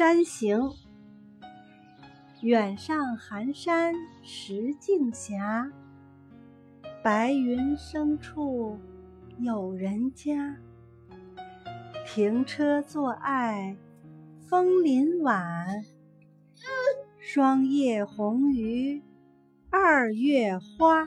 山行。远上寒山石径斜白云生处有人家。停车坐爱枫林晚霜叶红于二月花。